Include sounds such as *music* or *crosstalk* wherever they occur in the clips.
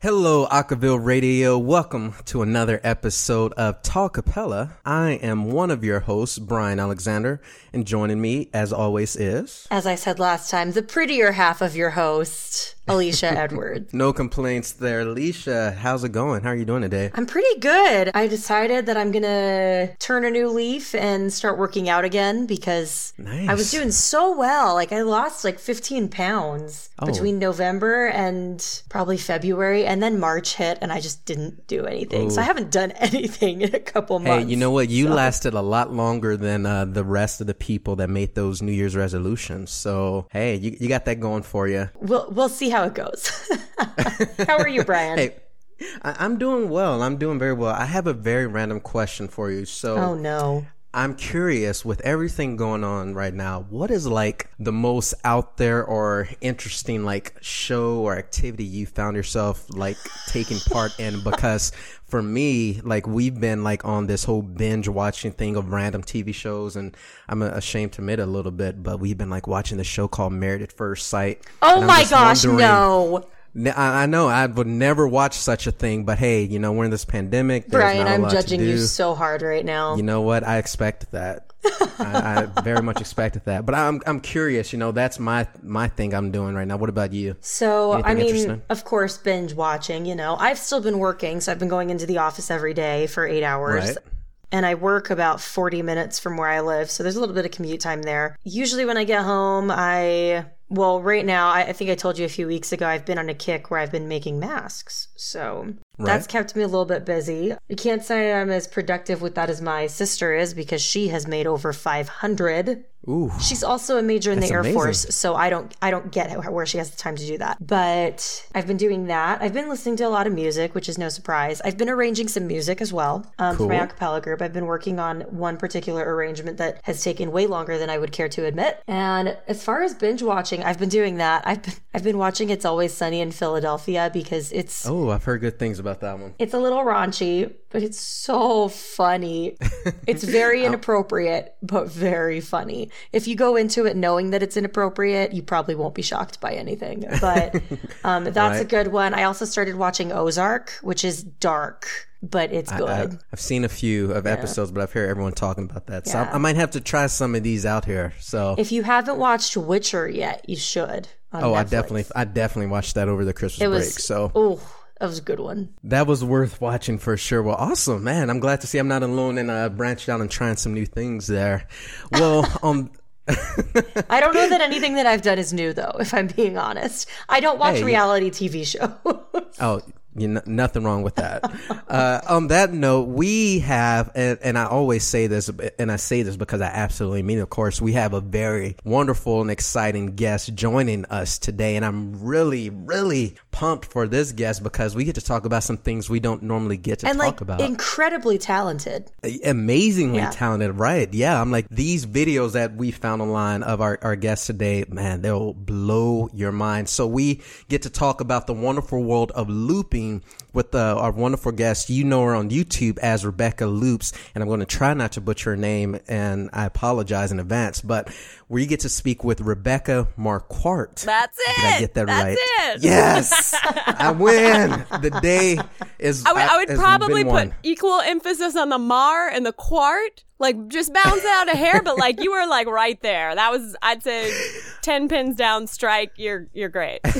Hello, Acaville Radio. Welcome to another episode of Talkapella. I am one of your hosts, Brian Alexander, and joining me, as always, is. As I said last time, the prettier half of your host, Alicia Edwards. No complaints there. Alicia, how's it going? How are you doing today? I'm pretty good. I decided that I'm gonna turn a new leaf and start working out again because Nice. I was doing so well. Like I lost like 15 pounds Oh. between November and probably February, and then March hit, and I just didn't do anything. So I haven't done *laughs* anything in a couple months. Hey, you know what? You lasted a lot longer than uh, the rest of the people that made those New Year's resolutions. So, hey, you, you got that going for you. We'll we'll see how it goes. *laughs* how are you, *laughs* Brian? Hey, I, I'm doing well. I'm doing very well. I have a very random question for you. So, oh no. I'm curious with everything going on right now, what is like the most out there or interesting like show or activity you found yourself like taking part in? *laughs* Because for me, like we've been like on this whole binge watching thing of random TV shows and I'm ashamed to admit a little bit, but we've been like watching the show called Married at First Sight. Oh my gosh, no. I I know I would never watch such a thing, but hey, you know we're in this pandemic. There's Brian, I'm judging you so hard right now. You know what? I expected that. I, I *laughs* very much expected that. But I'm I'm curious. You know, that's my my thing I'm doing right now. What about you? So, I mean, of course, binge watching, you know, I've still been working. So I've been going into the office every day for eight hours. Right. And I work about 40 minutes from where I live. So there's a little bit of commute time there. Usually when I get home, I, well, right now, I, I think I told you a few weeks ago, I've been on a kick where I've been making masks. So that's kept me a little bit busy. I can't say I'm as productive with that as my sister is because she has made over 500 Ooh, She's also a major in the Air amazing. Force, so I don't I don't get how, where she has the time to do that. But I've been doing that. I've been listening to a lot of music, which is no surprise. I've been arranging some music as well um, for my Cool. acapella group. I've been working on one particular arrangement that has taken way longer than I would care to admit. And as far as binge watching, I've been doing that. I've been, I've been watching It's Always Sunny in Philadelphia because it's oh, I've heard good things about that one. it's a little raunchy, but it's so funny. It's very *laughs* inappropriate, but very funny. If you go into it knowing that it's inappropriate, you probably won't be shocked by anything. But *laughs* um, that's a good one. I also started watching Ozark, which is dark, but it's good. I, I've seen a few of episodes, but I've heard everyone talking about that. So I, Yeah. I might have to try some of these out here. So. if you haven't watched Witcher yet, you should. Oh, I definitely, I definitely watched that over the Christmas It break. So oh, that was a good one. that was worth watching for sure. Well, awesome, man. I'm glad to see I'm not alone and uh, branched out and trying some new things there. Well, *laughs* um, I don't know that anything that I've done is new, though. If I'm being honest, I don't watch Hey, reality TV shows. Oh, you n- nothing wrong with that. uh, on that note, we have, and, and I always say this, and I say this because I absolutely mean, it, of course, we have a very wonderful and exciting guest joining us today, and I'm really, really pumped for this guest because we get to talk about some things we don't normally get to and talk like about. incredibly talented. amazingly Yeah. talented, right? Yeah, I'm like these videos that we found online of our, our guests today, man, they'll blow your mind. So we get to talk about the wonderful world of looping with uh, our wonderful guest. You know her on YouTube as Rebecca Loops, and I'm going to try not to butcher her name, and I apologize in advance, but we get to speak with Rebecca Marquardt. That's it. Did I get that That's right? it. Yes, *laughs* I win. The day is. I would, I would probably put won. equal emphasis on the mar and the quart. Like just bounce out a hair, but like you were like right there. That was I'd say ten pins down strike. You're you're great. *laughs*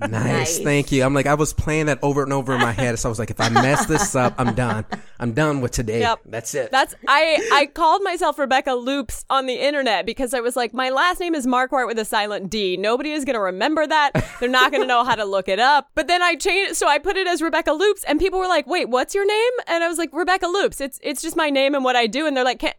Nice. Nice. Thank you. I'm like, I was playing that over and over in my head. So I was like, if I mess this up, I'm done. I'm done with today. Yep. That's it. That's I I called myself Rebecca Loops on the internet because I was like, my last name is Marquardt with a silent D. Nobody is gonna remember that. They're not gonna know how to look it up. But then I changed so I put it as Rebecca Loops, and people were like, "Wait, what's your name?" And I was like, "Rebecca Loops." It's it's just my name and what I do. And they're like, "Can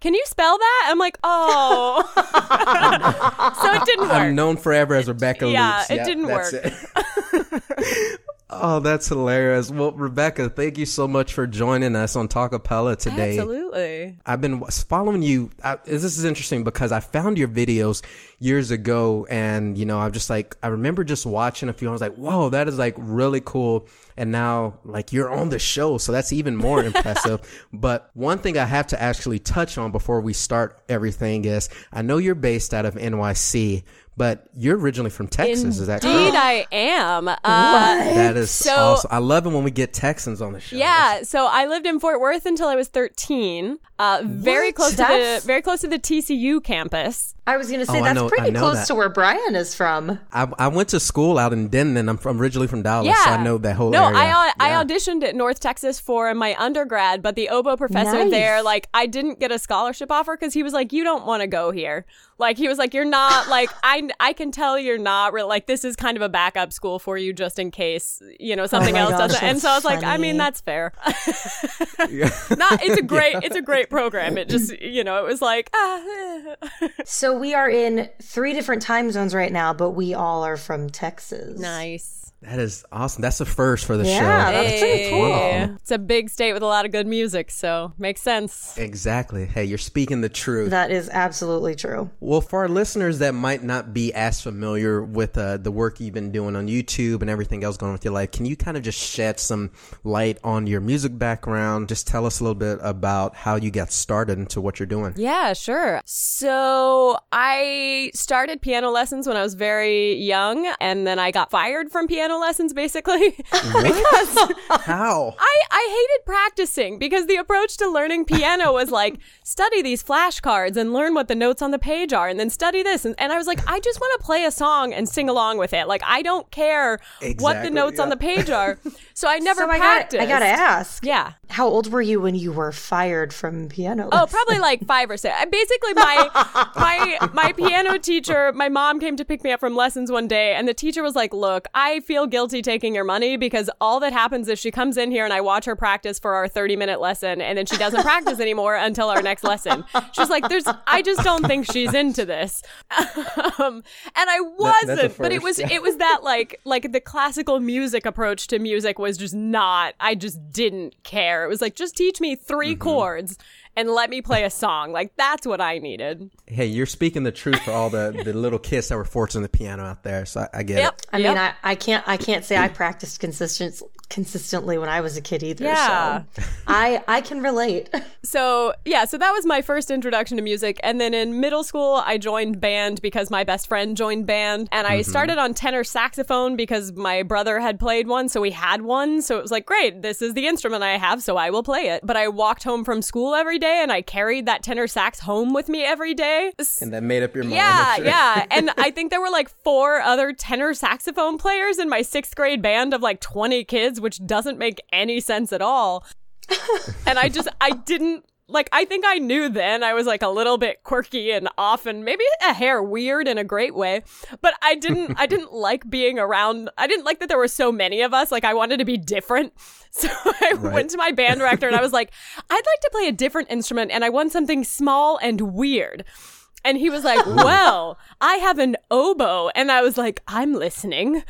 can you spell that?" I'm like, "Oh." *laughs* so it didn't work. I'm known forever as Rebecca Yeah, Loops. it didn't that's work. it. *laughs* oh, that's hilarious. Well, Rebecca, thank you so much for joining us on Talkapella today. Absolutely. I've been following you. I, this is interesting because I found your videos years ago, and you know, I'm just like, I remember just watching a few. I was like, whoa, that is like really cool. And now, like, you're on the show, so that's even more impressive. *laughs* But one thing I have to actually touch on before we start everything is, I know you're based out of NYC, But you're originally from Texas, is that correct? Indeed. I am. Uh, That is So- awesome. I love it when we get Texans on the show. Yeah, so I lived in Fort Worth until I was 13. Uh, very What? close to the very close to the TCU campus. I was going to say Oh, that's know- pretty close that. to where Brian is from. I, I went to school out in Denton. I'm from originally from Dallas, Yeah, so I know that whole no, area. I I auditioned at North Texas for my undergrad, but the oboe professor Nice. there, like, I didn't get a scholarship offer because he was like, "You don't want to go here." Like, he was like, "You're not like I I can tell you're not real. Like, this is kind of a backup school for you, just in case you know something Oh else gosh, doesn't." And so I was like, "I mean, that's fair." *laughs* *laughs* not it's a great it's a great program. It just you know it was like ah. So we are in three different time zones right now, but we all are from Texas. nice. That is awesome. That's the first for the Yeah, show. that's pretty cool. It's a big state with a lot of good music, so makes sense. Exactly. Hey, you're speaking the truth. That is absolutely true. Well, for our listeners that might not be as familiar with uh, the work you've been doing on YouTube and everything else going on with your life, can you kind of just shed some light on your music background? Just tell us a little bit about how you got started into what you're doing. Yeah, sure. So I started piano lessons when I was very young, and then I got fired from piano lessons basically. *laughs* Because How? I, I hated practicing because the approach to learning piano was like study these flashcards and learn what the notes on the page are and then study this. And, and I was like I just want to play a song and sing along with it. Like I don't care what the Exactly, notes on the page are *laughs* so I never So I got practiced I gotta ask. yeah How old were you when you were fired from piano? Oh, probably like five or six. Basically, my *laughs* my my piano teacher, my mom came to pick me up from lessons one day, and the teacher was like, "Look, I feel guilty taking your money because all that happens is she comes in here and I watch her practice for our thirty minute lesson, and then she doesn't practice anymore until our next lesson." She's like, "There's, I just don't think she's into this," *laughs* um, and I that's a wasn't. but it was yeah. it was that like like the classical music approach to music was just not. I just didn't care. It was like just teach me 3 Mm-hmm. chords and let me play a song. Like that's what I needed. Hey, you're speaking the truth for all the, the little kids that were fortunate the piano out there. So I, I get Yep. it. I yep. mean, I, I can't I can't say I practiced consistent consistently when I was a kid either. Yeah. So *laughs* I I can relate. *laughs* So yeah, so that was my first introduction to music, and then in middle school I joined band because my best friend joined band, and I mm-hmm. started on tenor saxophone because my brother had played one, so we had one, so it was like great, this is the instrument I have, so I will play it. But I walked home from school every day, and I carried that tenor sax home with me every day. And that made up your mind. Yeah, sure. *laughs* yeah. And I think there were like four other tenor saxophone players in my sixth grade band of like 20 kids, which doesn't make any sense at all. *laughs* and I just, I didn't. Like I think I knew then I was like a little bit quirky and off and maybe a hair weird in a great way, but I didn't I didn't *laughs* like being around. I didn't like that there were so many of us. Like I wanted to be different. *laughs* So I went to my band director and I was like, I'd like to play a different instrument and I want something small and weird. And he was like, *laughs* Well, I have an oboe. And I was like, I'm listening. *laughs*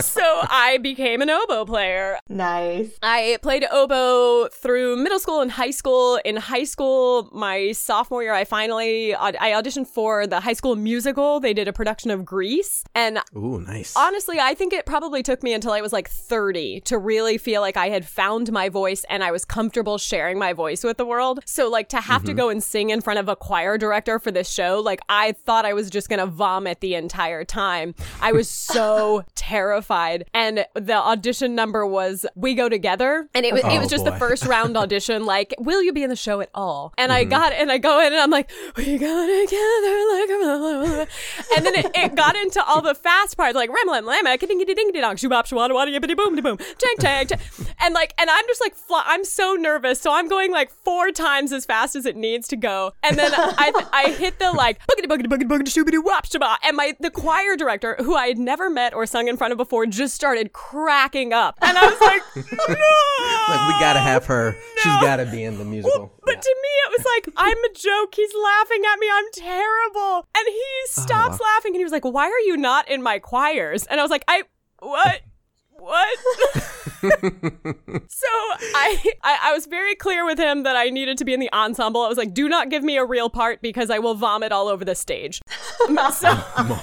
so I became an oboe player. nice. I played oboe through middle school and high school. In high school, my sophomore year, I finally I auditioned for the high school musical. They did a production of Grease, and Ooh, nice. honestly, I think it probably took me until I was like 30 to really feel like I had found my voice and I was comfortable sharing my voice with the world. So, like, to have to mm-hmm. go and sing in front of a choir director for this show, like, I thought I was just gonna vomit the entire time. I was so *laughs* terrified. And the audition number was We Go Together. And it was, it Oh, was just the first round audition, *laughs* like, Will you be in the show at all? And I mm-hmm. got and I go in and I'm like, We go together like and then it, it got into all the fast parts like ram lam lam ding ding ding dong shoo bop shoo wada yippity boom boom chang chang. and like and I'm just like fly, I'm so nervous so I'm going like four times as fast as it needs to go and then I I hit the like boogity boogity boogity boogity shoobity wop shaba and my the choir director who I had never met or sung in front of before just started cracking up and I was like *laughs* no like we gotta have her. She's gotta be in the musical. but to me, it was like, I'm a joke. He's laughing at me. I'm terrible. And he stops uh. laughing and he was like, Why are you not in my choirs? And I was like, I, what? What? *laughs* *laughs* so I, I I was very clear with him that I needed to be in the ensemble. I was like, do not give me a real part because I will vomit all over the stage. *laughs* so,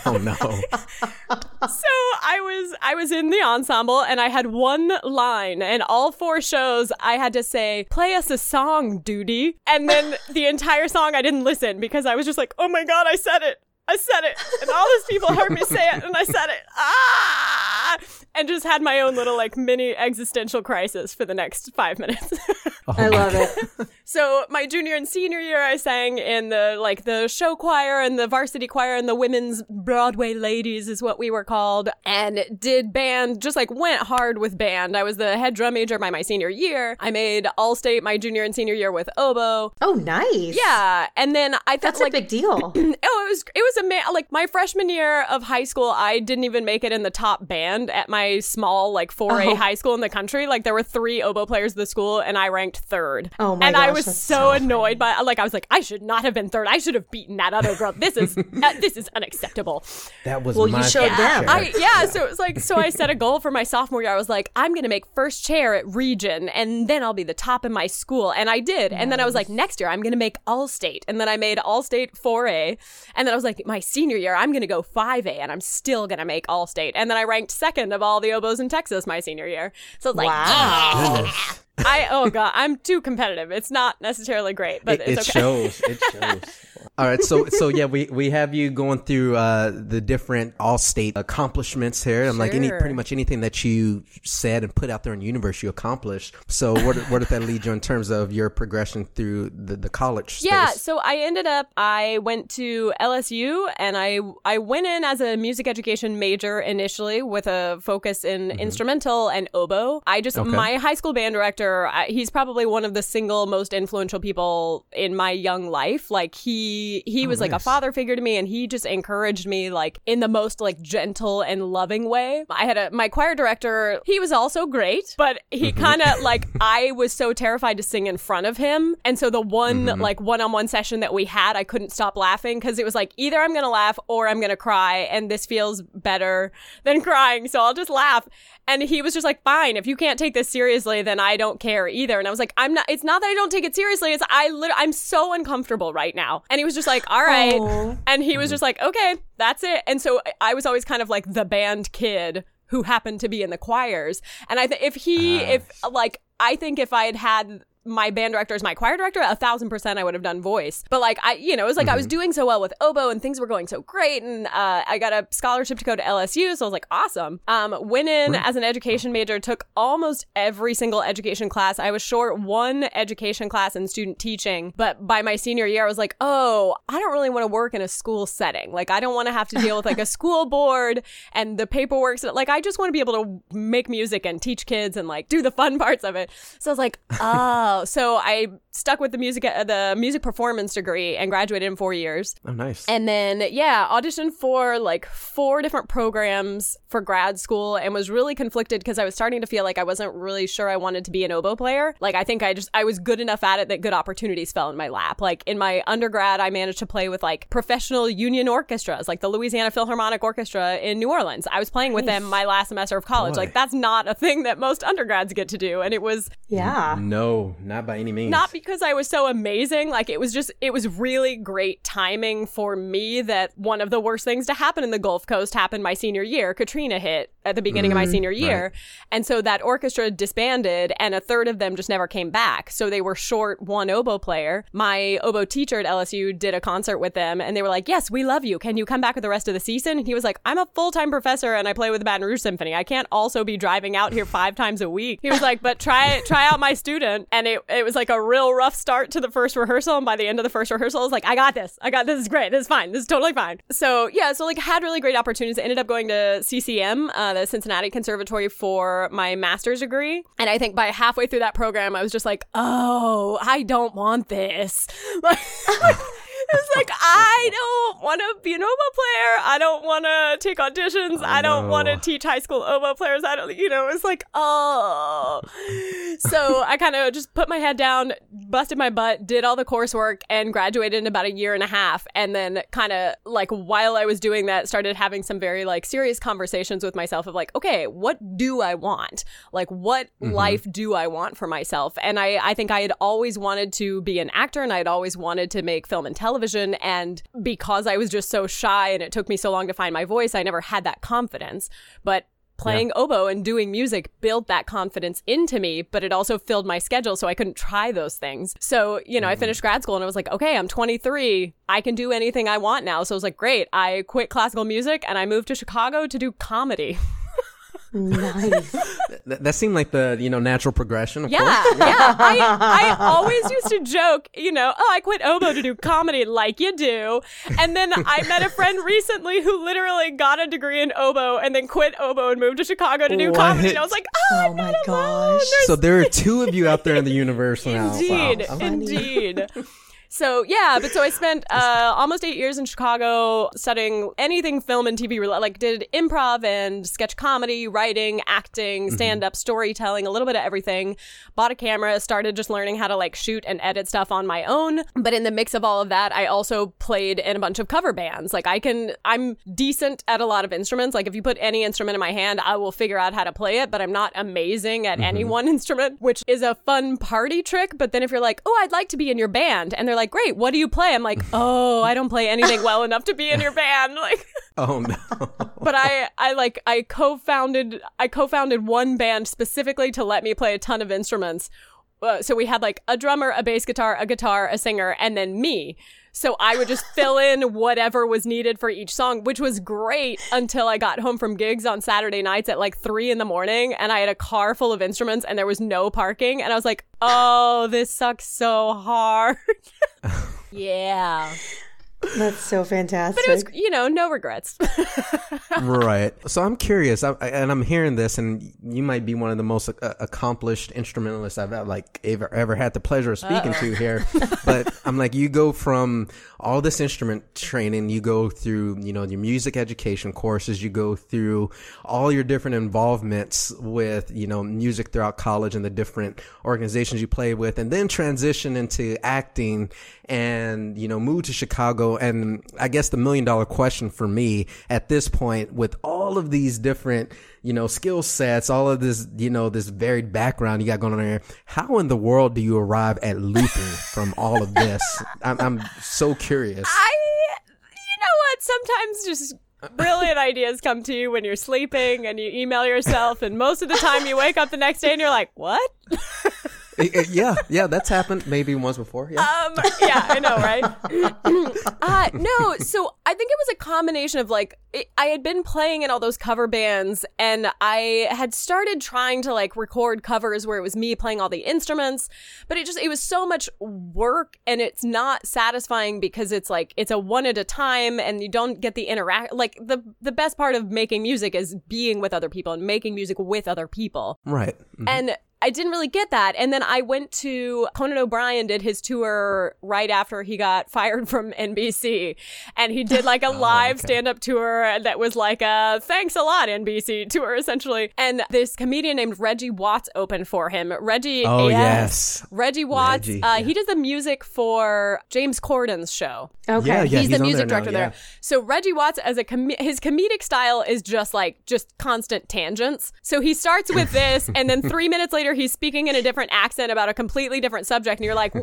oh no. so I was I was in the ensemble and I had one line and all four shows I had to say, play us a song, duty. And then the entire song I didn't listen because I was just like, oh my god, I said it. I said it, and all these people heard me say it, and I said it. Ah! And just had my own little like mini existential crisis for the next five minutes. *laughs* I love it. *laughs* so my junior and senior year, I sang in the like the show choir and the varsity choir and the women's Broadway ladies is what we were called, and did band. Just like went hard with band. I was the head drum major by my senior year. I made all state my junior and senior year with oboe. Oh, nice. Yeah, and then I thought That's like a big deal. *clears throat* oh, it was it was a ama- like my freshman year of high school. I didn't even make it in the top band at my small like 4A Oh. high school in the country. Like there were three oboe players of the school, and I ranked third. Oh my And I was that's so, so annoyed by like I was like I should not have been third. I should have beaten that other girl. This is *laughs* uh, this is unacceptable. That was Well, you showed them. I yeah, so it was like so I set a goal for my sophomore year. I was like, I'm gonna make first chair at region and then I'll be the top in my school. And I did. And then I was like, next year I'm gonna make all state. And then I made all state 4A. And then I was like, my senior year, I'm gonna go 5A and I'm still gonna make all state. And then I ranked second of all the oboes in Texas my senior year. So it's like Wow. I oh god, I'm too competitive. It's not necessarily great, but it, it's it okay. shows. It shows. *laughs* All right, so so yeah, we we have you going through uh, the different all state accomplishments here. I'm like any pretty much anything that you said and put out there in the universe, you accomplished. So where *laughs* where did that lead you in terms of your progression through the, the college? Space? Yeah, so I ended up I went to LSU and I I went in as a music education major initially with a focus in instrumental and oboe. I just Okay. my high school band director, I, he's probably one of the single most influential people in my young life. Like he he oh, was like a father figure to me and he just encouraged me like in the most like gentle and loving way. I had a my choir director, he was also great, but he mm-hmm. kind of like *laughs* I was so terrified to sing in front of him. And so the one mm-hmm. like one-on-one session that we had, I couldn't stop laughing cuz it was like either I'm going to laugh or I'm going to cry and this feels better than crying, so I'll just laugh. And he was just like, "Fine, if you can't take this seriously, then I don't care either." And I was like, "I'm not it's not that I don't take it seriously, it's I lit- I'm so uncomfortable right now." And he was just like, "All right." Aw. And he was just like, okay, that's it. And so I was always kind of like the band kid who happened to be in the choirs. And I think if he, if like, I think if I had had my band director as my choir director, a thousand percent I would have done voice. But like I, you know, it was like I was doing so well with oboe and things were going so great, and uh, I got a scholarship to go to LSU, so I was like, awesome. Um, went in as an education major, took almost every single education class. I was short one education class in student teaching, but by my senior year, I was like, oh, I don't really want to work in a school setting. Like I don't want to have to deal with like a *laughs* school board and the paperwork. So, like I just want to be able to make music and teach kids and like do the fun *laughs* parts of it. So I was like, oh, *laughs* so I stuck with the music, uh, the music performance degree and graduated in four years. Oh, nice. And then, yeah, auditioned for like four different programs for grad school and was really conflicted because I was starting to feel like I wasn't really sure I wanted to be an oboe player. Like, I think I just, I was good enough at it that good opportunities fell in my lap. Like, in my undergrad, I managed to play with like professional union orchestras, like the Louisiana Philharmonic Orchestra in New Orleans. I was playing with them my last semester of college. Boy. Like, that's not a thing that most undergrads get to do. And it was Yeah. no, not by any means. not because I was so amazing. Like it was just, it was really great timing for me that one of the worst things to happen in the Gulf Coast happened my senior year. Katrina hit at the beginning of my mm, senior year. And so that orchestra disbanded and a third of them just never came back. So they were short one oboe player. My oboe teacher at LSU did a concert with them and they were like, yes, we love you. Can you come back with the rest of the season? And he was like, I'm a full-time professor and I play with the Baton Rouge Symphony. I can't also be driving out here five times a week. He was like, but try try out my student. And it, it was like a real rough start to the first rehearsal. And by the end of the first rehearsal, I was like, I got this. I got this. is great. This is fine. This is totally fine. So yeah, so like had really great opportunities. I ended up going to CCM, uh, the Cincinnati Conservatory for my master's degree. And I think by halfway through that program, I was just like, oh, I don't want this. *laughs* Was like, I don't want to be an oboe player. I don't want to take auditions. I don't want to teach high school oboe players. I don't, you know, it's like, oh. So I kind of just put my head down, busted my butt, did all the coursework, and graduated in about a year and a half. And then kind of like while I was doing that, started having some very like serious conversations with myself of like, okay, what do I want? Like, what mm-hmm. life do I want for myself? And I, I think I had always wanted to be an actor and I had always wanted to make film and television. And because I was just so shy and it took me so long to find my voice, I never had that confidence. But playing oboe and doing music built that confidence into me, but it also filled my schedule so I couldn't try those things. So, you know, I mm-hmm. finished grad school and I was like, okay, I'm 23. I can do anything I want now. So I was like, great. I quit classical music and I moved to Chicago to do comedy. *laughs* Nice. *laughs* That, that seemed like the you know natural progression. Of Yeah, course. yeah. I, I always used to joke, you know, oh, I quit oboe to do comedy like you do. And then I met a friend *laughs* recently who literally got a degree in oboe and then quit oboe and moved to Chicago to do What? comedy. And I was like, oh, Oh I'm my not gosh. So there are *laughs* two of you out there in the universe now. Indeed, Wow. indeed. So yeah, but so I spent uh, almost eight years in Chicago studying anything film and TV related. Like did improv and sketch comedy, writing, acting, stand up, storytelling, a little bit of everything. Bought a camera, started just learning how to like shoot and edit stuff on my own. But in the mix of all of that, I also played in a bunch of cover bands. Like I can, I'm decent at a lot of instruments. Like if you put any instrument in my hand, I will figure out how to play it. But I'm not amazing at any one *laughs* instrument, which is a fun party trick. But then if you're like, oh, I'd like to be in your band, and they're like, great, what do you play? I'm like, oh, I don't play anything well enough to be in your band. *laughs* Like, Oh no. *laughs* but I, I like, I co-founded, I co-founded one band specifically to let me play a ton of instruments. Uh, so we had like a drummer, a bass guitar, a guitar, a singer, and then me. So I would just fill in whatever was needed for each song, which was great until I got home from gigs on Saturday nights at like three in the morning and I had a car full of instruments and there was no parking. And I was like, oh, this sucks so hard. *laughs* *laughs* yeah. That's so fantastic. But it was, you know, no regrets. *laughs* right. So I'm curious, I, and I'm hearing this, and you might be one of the most uh, accomplished instrumentalists I've ever, like ever ever had the pleasure of speaking to here. *laughs* but I'm like, you go from all this instrument training, you go through, you know, your music education courses, you go through all your different involvements with, you know, music throughout college and the different organizations you play with, and then transition into acting and, you know, moved to Chicago. And I guess the million dollar question for me at this point, with all of these different, you know, skill sets, all of this, you know, this varied background you got going on here, how in the world do you arrive at looping *laughs* from all of this? I'm, I'm so curious. I, you know what? Sometimes just brilliant ideas come to you when you're sleeping and you email yourself, and most of the time you wake up the next day and you're like, what? *laughs* yeah, yeah, that's happened maybe once before. Yeah. Um, yeah, I know, right? *laughs* *clears throat* uh, no, so I think it was a combination of like, it, I had been playing in all those cover bands and I had started trying to like record covers where it was me playing all the instruments, but it just, it was so much work and it's not satisfying because it's like, it's a one at a time and you don't get the interact, like the, the best part of making music is being with other people and making music with other people. right. Mhm. And I didn't really get that. And then I went to Conan O'Brien did his tour right after he got *laughs* fired from NBC. And he did like a live okay. stand up tour that was like a thanks a lot NBC tour essentially. And this comedian named Reggie Watts opened for him. Reggie Oh, yes. Reggie Watts. Reggie, uh, yeah. He does the music for James Corden's show. okay. Yeah, yeah. he's, the music there now, director yeah. there. So Reggie Watts as a com- his comedic style is just like just constant tangents. So he starts with this and then 3 minutes later he's speaking in a different accent about a completely different subject and you're like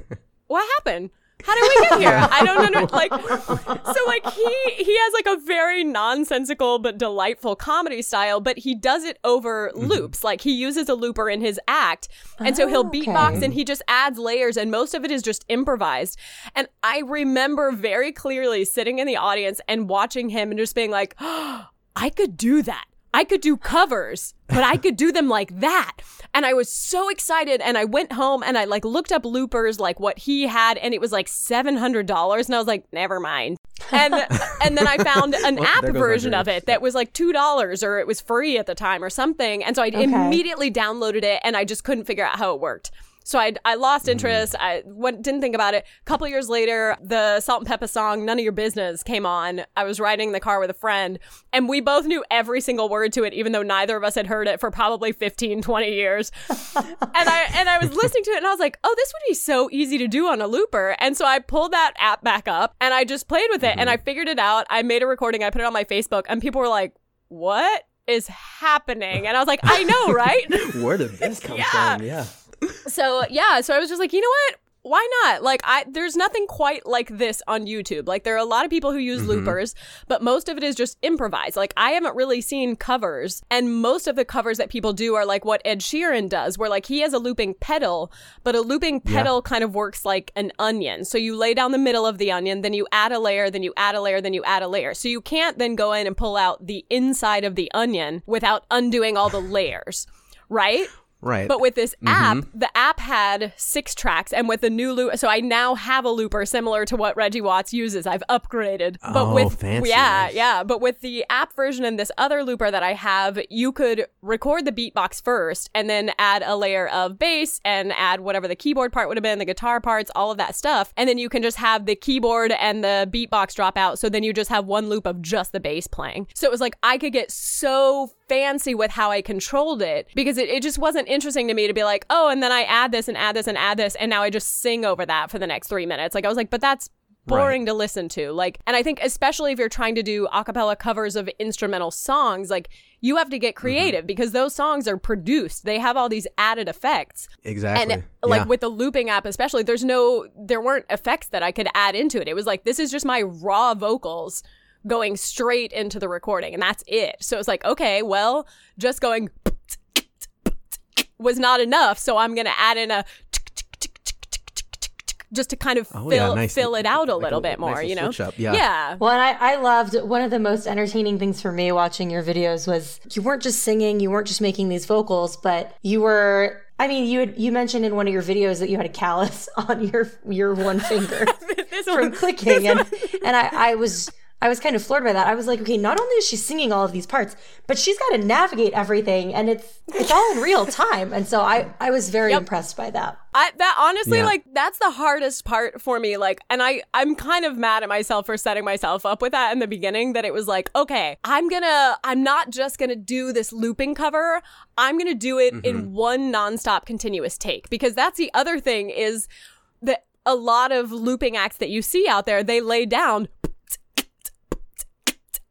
what happened? How did we get here? I don't know. Like, so like he he has like a very nonsensical but delightful comedy style, but he does it over Mm-hmm. loops. Like he uses a looper in his act, and so he'll Oh, okay. beatbox and he just adds layers, and most of it is just improvised. And I remember very clearly sitting in the audience and watching him and just being like, *gasps* I could do that. I could do covers, but I could do them like that. And I was so excited. And I went home and I like looked up loopers, like what he had, and it was like $700. And I was like, never mind. And, *laughs* and then I found an Well, app there goes my version of it that was like $2 or it was free at the time or something. And so I immediately downloaded it and I just couldn't figure out how it worked. So I, I lost mm-hmm. interest. I went, didn't think about it. A couple years later, the Salt-N-Pepa song, None of Your Business, came on. I was riding in the car with a friend, and we both knew every single word to it, even though neither of us had heard it for probably 15, 20 years. *laughs* and I and I was listening to it, and I was like, oh, this would be so easy to do on a looper. And so I pulled that app back up, and I just played with it, and mm-hmm. I figured it out. I made a recording, I put it on my Facebook, and people were like, what? Is happening, and I was like, I know, right? *laughs* Where did this come Yeah. from? Yeah. So yeah so i was just like you know what? Why not? Like i there's nothing quite like this on youtube. Like there are a lot of people who use mm-hmm. loopers but most of it is just improvised like i haven't really seen covers and most of the covers that people do are like what ed sheeran does where like he has a looping pedal but a looping pedal kind of works like an onion. So you lay down the middle of the onion then you add a layer then you add a layer then you add a layer. So you can't then go in and pull out the inside of the onion without undoing all the layers right Right. but with this mm-hmm. app, the app had six tracks, and with the new loop, so I now have a looper similar to what Reggie Watts uses. I've upgraded, but Oh, with fancy. yeah, yeah. But with the app version and this other looper that I have, you could record the beatbox first, and then add a layer of bass and add whatever the keyboard part would have been, the guitar parts, all of that stuff, and then you can just have the keyboard and the beatbox drop out. So then you just have one loop of just the bass playing. So it was like I could get so fancy with how I controlled it because it, it just wasn't interesting to me to be like, oh, and then I add this and add this and add this, and now I just sing over that for the next three minutes. Like I was like, but that's boring to listen to. Like, and I think especially if you're trying to do a cappella covers of instrumental songs, like you have to get mm-hmm. creative because those songs are produced. They have all these added effects. exactly. And like Yeah. with the looping app, especially, there's no, there weren't effects that I could add into it. It was like, this is just my raw vocals going straight into the recording, and that's it. So it's like, okay, well, just going was not enough, so I'm gonna add in a just to kind of Oh, fill yeah, nice- fill it out a like little a bit more, nice you know? up, yeah. yeah. Well, and I, I loved one of the most entertaining things for me watching your videos was you weren't just singing, you weren't just making these vocals, but you were. I mean, you had, you mentioned in one of your videos that you had a callus *laughs* on your your one finger *laughs* This from one, clicking, and and I, I was I was kind of floored by that. I was like, okay, not only is she singing all of these parts, but she's got to navigate everything, and it's it's all in real time. And so I I was very impressed by that. I, that honestly, Yeah. like, that's the hardest part for me. Like, and I, I'm kind of mad at myself for setting myself up with that in the beginning. That it was like, okay, I'm gonna, I'm not just gonna do this looping cover. I'm gonna do it in mm-hmm. one nonstop continuous take because that's the other thing is that a lot of looping acts that you see out there, they lay down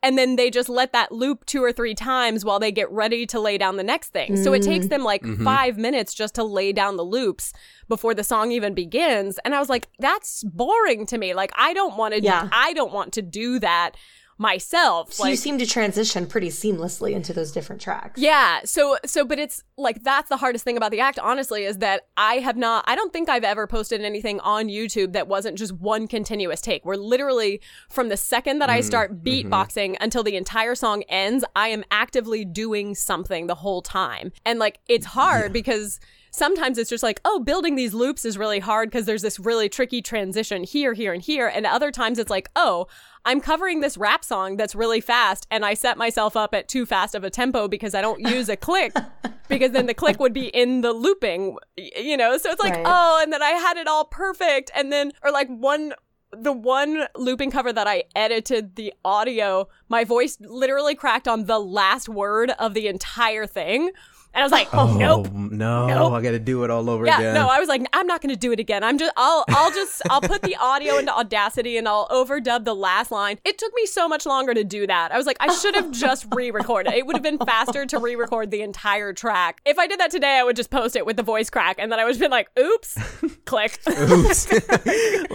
and then they just let that loop two or three times while they get ready to lay down the next thing. So it takes mm. them like mm-hmm. five minutes just to lay down the loops before the song even begins. And I was like, that's boring to me. Like I don't want to. Yeah. I don't want to do that myself. So like, you seem to transition pretty seamlessly into those different tracks. yeah. So so but it's like that's the hardest thing about the act honestly is that I have not I don't think I've ever posted anything on YouTube that wasn't just one continuous take. Where literally from the second that I mm-hmm. start mm-hmm. beatboxing until the entire song ends, I am actively doing something the whole time. And like it's hard because sometimes it's just like, oh, building these loops is really hard because there's this really tricky transition here, here, and here. And other times it's like, oh, I'm covering this rap song that's really fast and I set myself up at too fast of a tempo because I don't use a click *laughs* because then the click would be in the looping, you know? So it's like, Right. oh, and then I had it all perfect. And then, or like one, the one looping cover that I edited the audio, my voice literally cracked on the last word of the entire thing. And I was like, Oh nope. no! Nope. I got to do it all over Yeah, again. no, I was like, I'm not going to do it again. I'm just, I'll, I'll just, I'll put the audio into Audacity and I'll overdub the last line. It took me so much longer to do that. I was like, I should have just *laughs* re-recorded. It would have been faster to re-record the entire track. If I did that today, I would just post it with the voice crack, and then I would have been like, oops, *laughs* click. Oops. *laughs*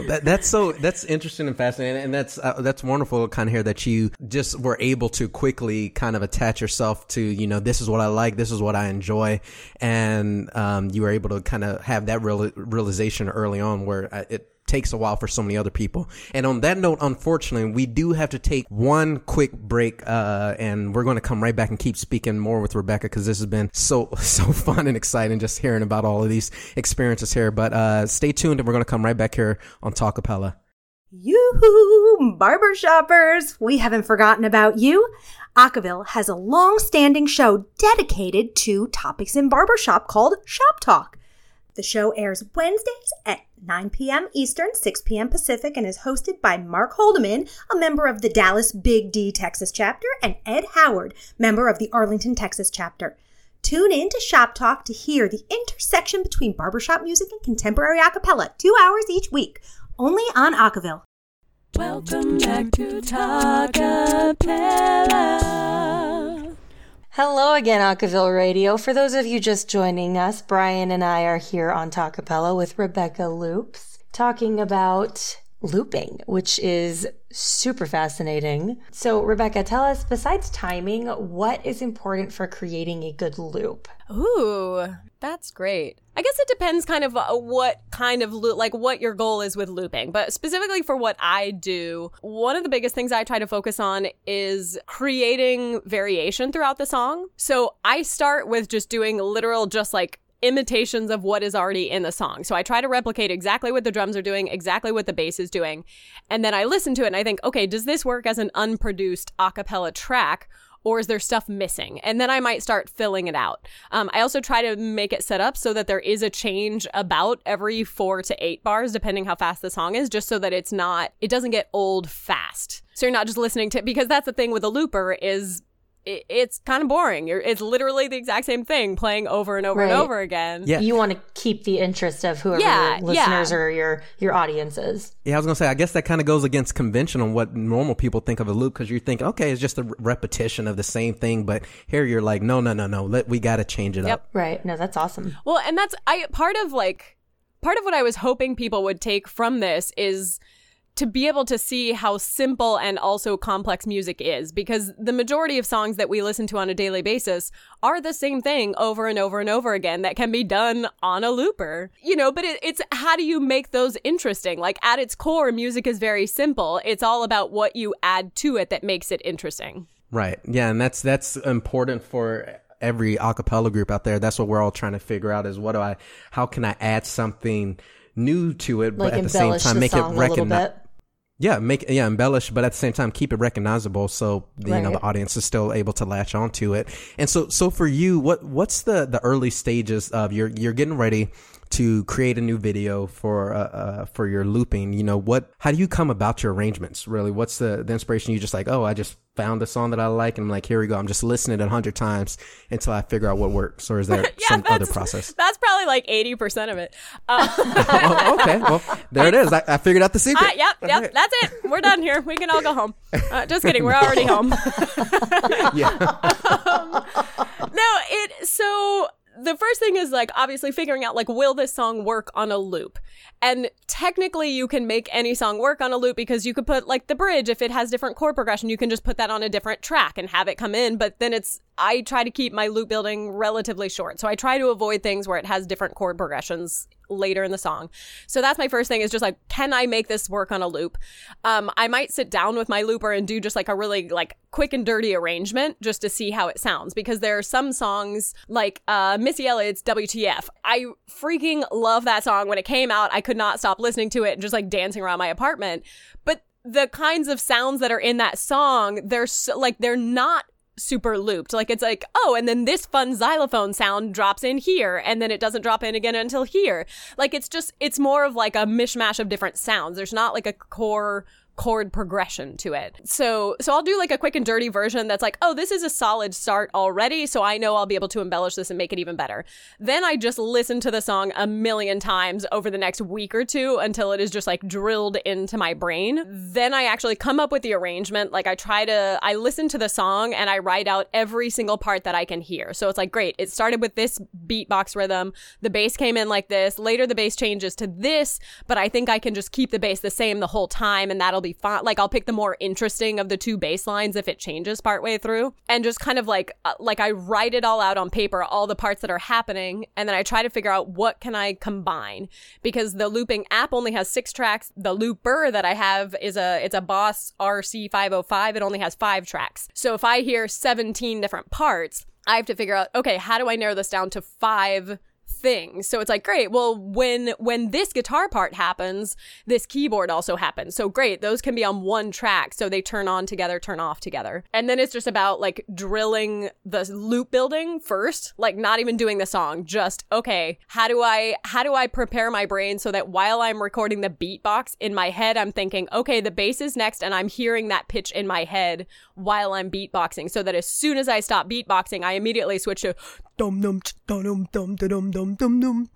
That, that's so that's interesting and fascinating, and that's uh, that's wonderful. Kind of here that you just were able to quickly kind of attach yourself to you know this is what I like, this is what I enjoy, and um, you were able to kind of have that real, realization early on where uh, it takes a while for so many other people. And on that note, unfortunately, we do have to take one quick break, uh, and we're going to come right back and keep speaking more with Rebecca because this has been so *laughs* so fun and exciting just hearing about all of these experiences here. But uh, stay tuned, and we're going to come right back here on Talkapella. Yoo-hoo! Barber shoppers! We haven't forgotten about you. Acaville has a long-standing show dedicated to topics in barbershop called Shop Talk. The show airs Wednesdays at 9 p.m. Eastern, 6 p.m. Pacific, and is hosted by Mark Holdeman, a member of the Dallas Big D Texas chapter, and Ed Howard, member of the Arlington, Texas chapter. Tune in to Shop Talk to hear the intersection between barbershop music and contemporary a cappella, two hours each week, only on Acaville. Welcome back to Talkapella. Hello again, Acaville Radio. For those of you just joining us, Brian and I are here on Talkapella with Rebecca Loops, talking about looping, which is super fascinating. So, Rebecca, tell us, besides timing, what is important for creating a good loop? Ooh, that's great. I guess it depends kind of uh, what kind of loop, like what your goal is with looping. But specifically for what I do, one of the biggest things I try to focus on is creating variation throughout the song. So I start with just doing literal, just like imitations of what is already in the song. So I try to replicate exactly what the drums are doing, exactly what the bass is doing. And then I listen to it and I think, okay, does this work as an unproduced a cappella track? Or is there stuff missing? And then I might start filling it out. Um, I also try to make it set up so that there is a change about every four to eight bars, depending how fast the song is, just so that it's not, it doesn't get old fast. So you're not just listening to, because that's the thing with a looper is it, it's kind of boring. You're, it's literally the exact same thing playing over and over Right. and over again. Yeah. You want to keep the interest of whoever Yeah, your listeners yeah. or your your audience is. Yeah, I was gonna say. I guess that kind of goes against convention on what normal people think of a loop because you think, okay, it's just a repetition of the same thing. But here you're like, no, no, no, no. Let we got to change it Yep. up. Right. No, that's awesome. Well, and that's I part of like part of what I was hoping people would take from this is to be able to see how simple and also complex music is because the majority of songs that we listen to on a daily basis are the same thing over and over and over again that can be done on a looper. You know, but it, it's how do you make those interesting? Like at its core, music is very simple. It's all about what you add to it that makes it interesting. Right. Yeah, and that's that's important for every a cappella group out there. That's what we're all trying to figure out is what do I how can I add something new to it Like but at the same time the make it song a little recognize bit. Yeah, make yeah, embellish, but at the same time keep it recognizable so the, you know the audience is still able to latch onto it. And so so for you, what what's the the early stages of you're you're getting ready to create a new video for uh, uh for your looping, you know, what how do you come about your arrangements? Really? What's the the inspiration you just like, "Oh, I just found a song that I like and I'm like, here we go. I'm just listening it a hundred times until I figure out what works." Or is there *laughs* Yeah, some other process? That's probably like 80% of it. Uh, *laughs* oh, okay. Well, there it is. I, I figured out the secret. Ah, yep, yep. That's it. We're done here. We can all go home. Uh, just kidding. We're already home. *laughs* yeah. no, it. So the first thing is like obviously figuring out like will this song work on a loop? And technically you can make any song work on a loop because you could put like the bridge. If it has different chord progression you can just put that on a different track and have it come in. But then it's i try to keep my loop building relatively short. So i try to avoid things where it has different chord progressions later in the song. So that's my first thing is just like can i make this work on a loop? Um, i might sit down with my looper and do just like a really like quick and dirty arrangement just to see how it sounds because there are some songs like uh, missy elliott's wtf i freaking love that song. When it came out i could not stop listening to it and just like dancing around my apartment. But the kinds of sounds that are in that song they're so, like they're not super looped. Like it's like oh and then this fun xylophone sound drops in here and then it doesn't drop in again until here. Like it's just it's more of like a mishmash of different sounds. There's not like a core chord progression to it. So so I'll do like a quick and dirty version that's like, "Oh, this is a solid start already, so I know I'll be able to embellish this and make it even better." Then I just listen to the song a million times over the next week or two until it is just like drilled into my brain. Then I actually come up with the arrangement. Like I try to I listen to the song and I write out every single part that I can hear. So it's like, "Great, it started with this beatbox rhythm. The bass came in like this. Later the bass changes to this, but I think I can just keep the bass the same the whole time and that'll be fine. Like I'll pick the more interesting of the two bass lines if it changes partway through and just kind of like uh, like I write it all out on paper, all the parts that are happening and then I try to figure out what can I combine because the looping app only has 6 tracks. The looper that I have is a it's a Boss RC505. It only has 5 tracks. So if I hear 17 different parts, I have to figure out, okay, how do I narrow this down to five things. So it's like, great. Well, when when this guitar part happens, this keyboard also happens. So great. Those can be on one track. So they turn on together, turn off together. And then it's just about like drilling the loop building first, like not even doing the song, just okay, how do I how do I prepare my brain so that while I'm recording the beatbox in my head, I'm thinking, okay, the bass is next and I'm hearing that pitch in my head while I'm beatboxing so that as soon as I stop beatboxing, I immediately switch to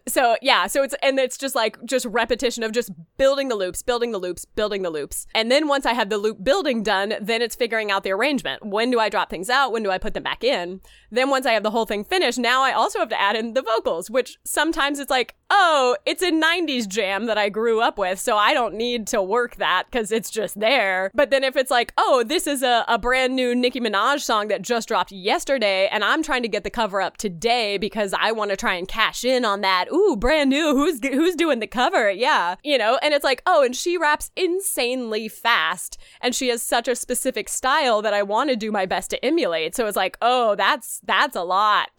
So yeah, so it's and it's just like just repetition of just building the loops, building the loops, building the loops. And then once I have the loop building done, then it's figuring out the arrangement. When do I drop things out? When do I put them back in? Then once I have the whole thing finished, now I also have to add in the vocals, which sometimes it's like, oh, it's a 90s jam that I grew up with, so I don't need to work that because it's just there. But then if it's like, oh, this is a, a brand new Nicki Minaj song that just dropped yesterday, and I'm trying to get the cover up today because I want to try and cash in on that. Ooh, brand new. Who's who's doing the cover? Yeah, you know. And it's like, oh, and she raps insanely fast, and she has such a specific style that I want to do my best to emulate. So it's like, oh, that's that's a lot. *laughs*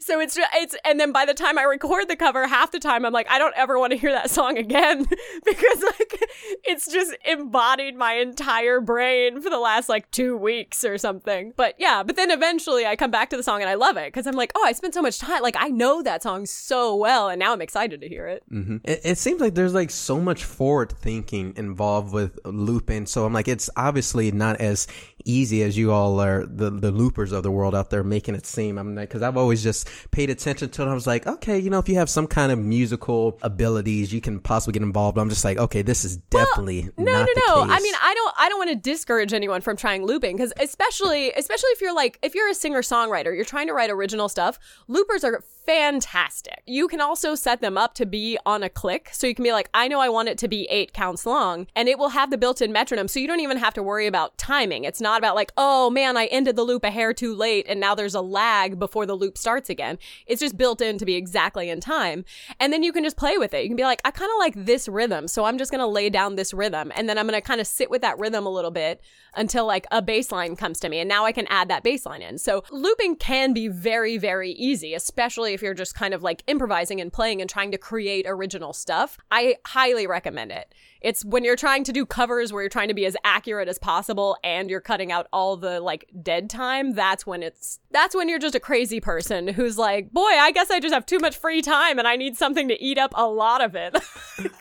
so it's it's and then by the time I record the cover, half the time I'm like, I don't ever want to hear that song again *laughs* because like it's just embodied my entire brain for the last like two weeks or something. But yeah, but then eventually I come back to the song and I love it because I'm like, oh, I spent so much time. Like I know that song so well, and now I'm excited to hear it. Mm-hmm. It, it seems like there's like so much forward thinking involved with looping. So I'm like, it's obviously not as easy as you all are the the loopers of the world out there making it seem. I'm like, because I've always just paid attention to it. I was like, okay, you know, if you have some kind of musical abilities, you can possibly get involved. I'm just like, okay, this is definitely no, not no, no. case. I mean, I don't, I don't want to discourage anyone from trying looping because, especially, especially if you're like, if you're a singer songwriter, you're trying to write original stuff. Loopers are fantastic. You can also set them up to be on a click, so you can be like, I know I want it to be eight counts long, and it will have the built-in metronome, so you don't even have to worry about timing. It's not about like, oh man, I ended the loop a hair too late, and now there's a lag before the loop starts again. It's just built in to be exactly in time, and then you can just play with it. You can be like, I kind of like this rhythm, so I'm just gonna lay down this rhythm, and then I'm gonna kind of sit with that rhythm a little bit until like a bass line comes to me, and now I can add that bass line in. So looping can be very, very easy, especially if you're just kind of like improvising and playing and trying to create original stuff. I highly recommend it. It's when you're trying to do covers where you're trying to be as accurate as possible and you're cutting out all the like dead time, that's when it's that's when you're just a crazy person who's like, "Boy, I guess I just have too much free time and I need something to eat up a lot of it." *laughs*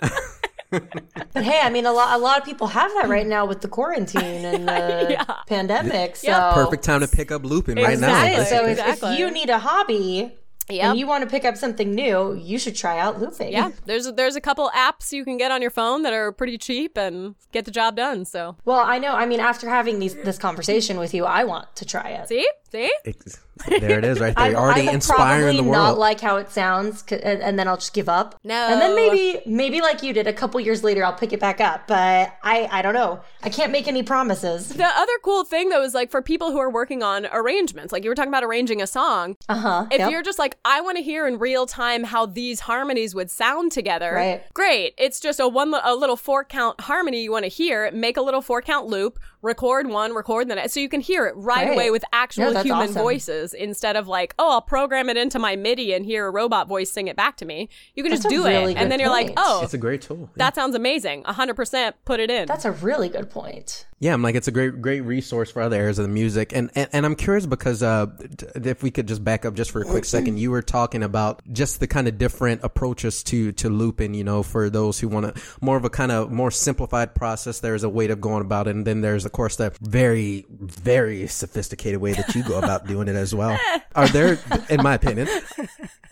*laughs* But hey, I mean, a lot a lot of people have that right now with the quarantine and the *laughs* Yeah. pandemic. So Yeah. perfect time to pick up looping right now. Exactly. So if, Exactly. if you need a hobby Yep. and you want to pick up something new, you should try out looping. yeah, there's there's a couple apps you can get on your phone that are pretty cheap and get the job done. So, Well, I know. I mean, after having these, this conversation with you, I want to try it. see? See? It's- there it is right there. *laughs* I, You're already I will inspiring the probably world. Not like how it sounds, and, and then I'll just give up. No. and then maybe, maybe like you did, a couple years later, I'll pick it back up. But I, I don't know. I can't make any promises. The other cool thing though is like for people who are working on arrangements, like you were talking about arranging a song. Uh huh. If you're just like, I want to hear in real time how these harmonies would sound together, Right. great. It's just a one a little four count harmony you want to hear. Make a little four count loop, record one, record the next, so you can hear it right, Right. away with actual Yeah, human awesome. voices instead of like, oh, I'll program it into my MIDI and hear a robot voice sing it back to me. You can That's just do really it, and then you're like, oh, it's a great tool. that sounds amazing. hundred percent, put it in. That's a really good point. Yeah, I'm like it's a great great resource for other areas of the music, and and, and I'm curious because uh, if we could just back up just for a quick second, you were talking about just the kind of different approaches to to looping. You know, for those who want to more of a kind of more simplified process, there's a way of going about it, and then there's of course the very very sophisticated way that you go about doing it as well. Are there, in my opinion,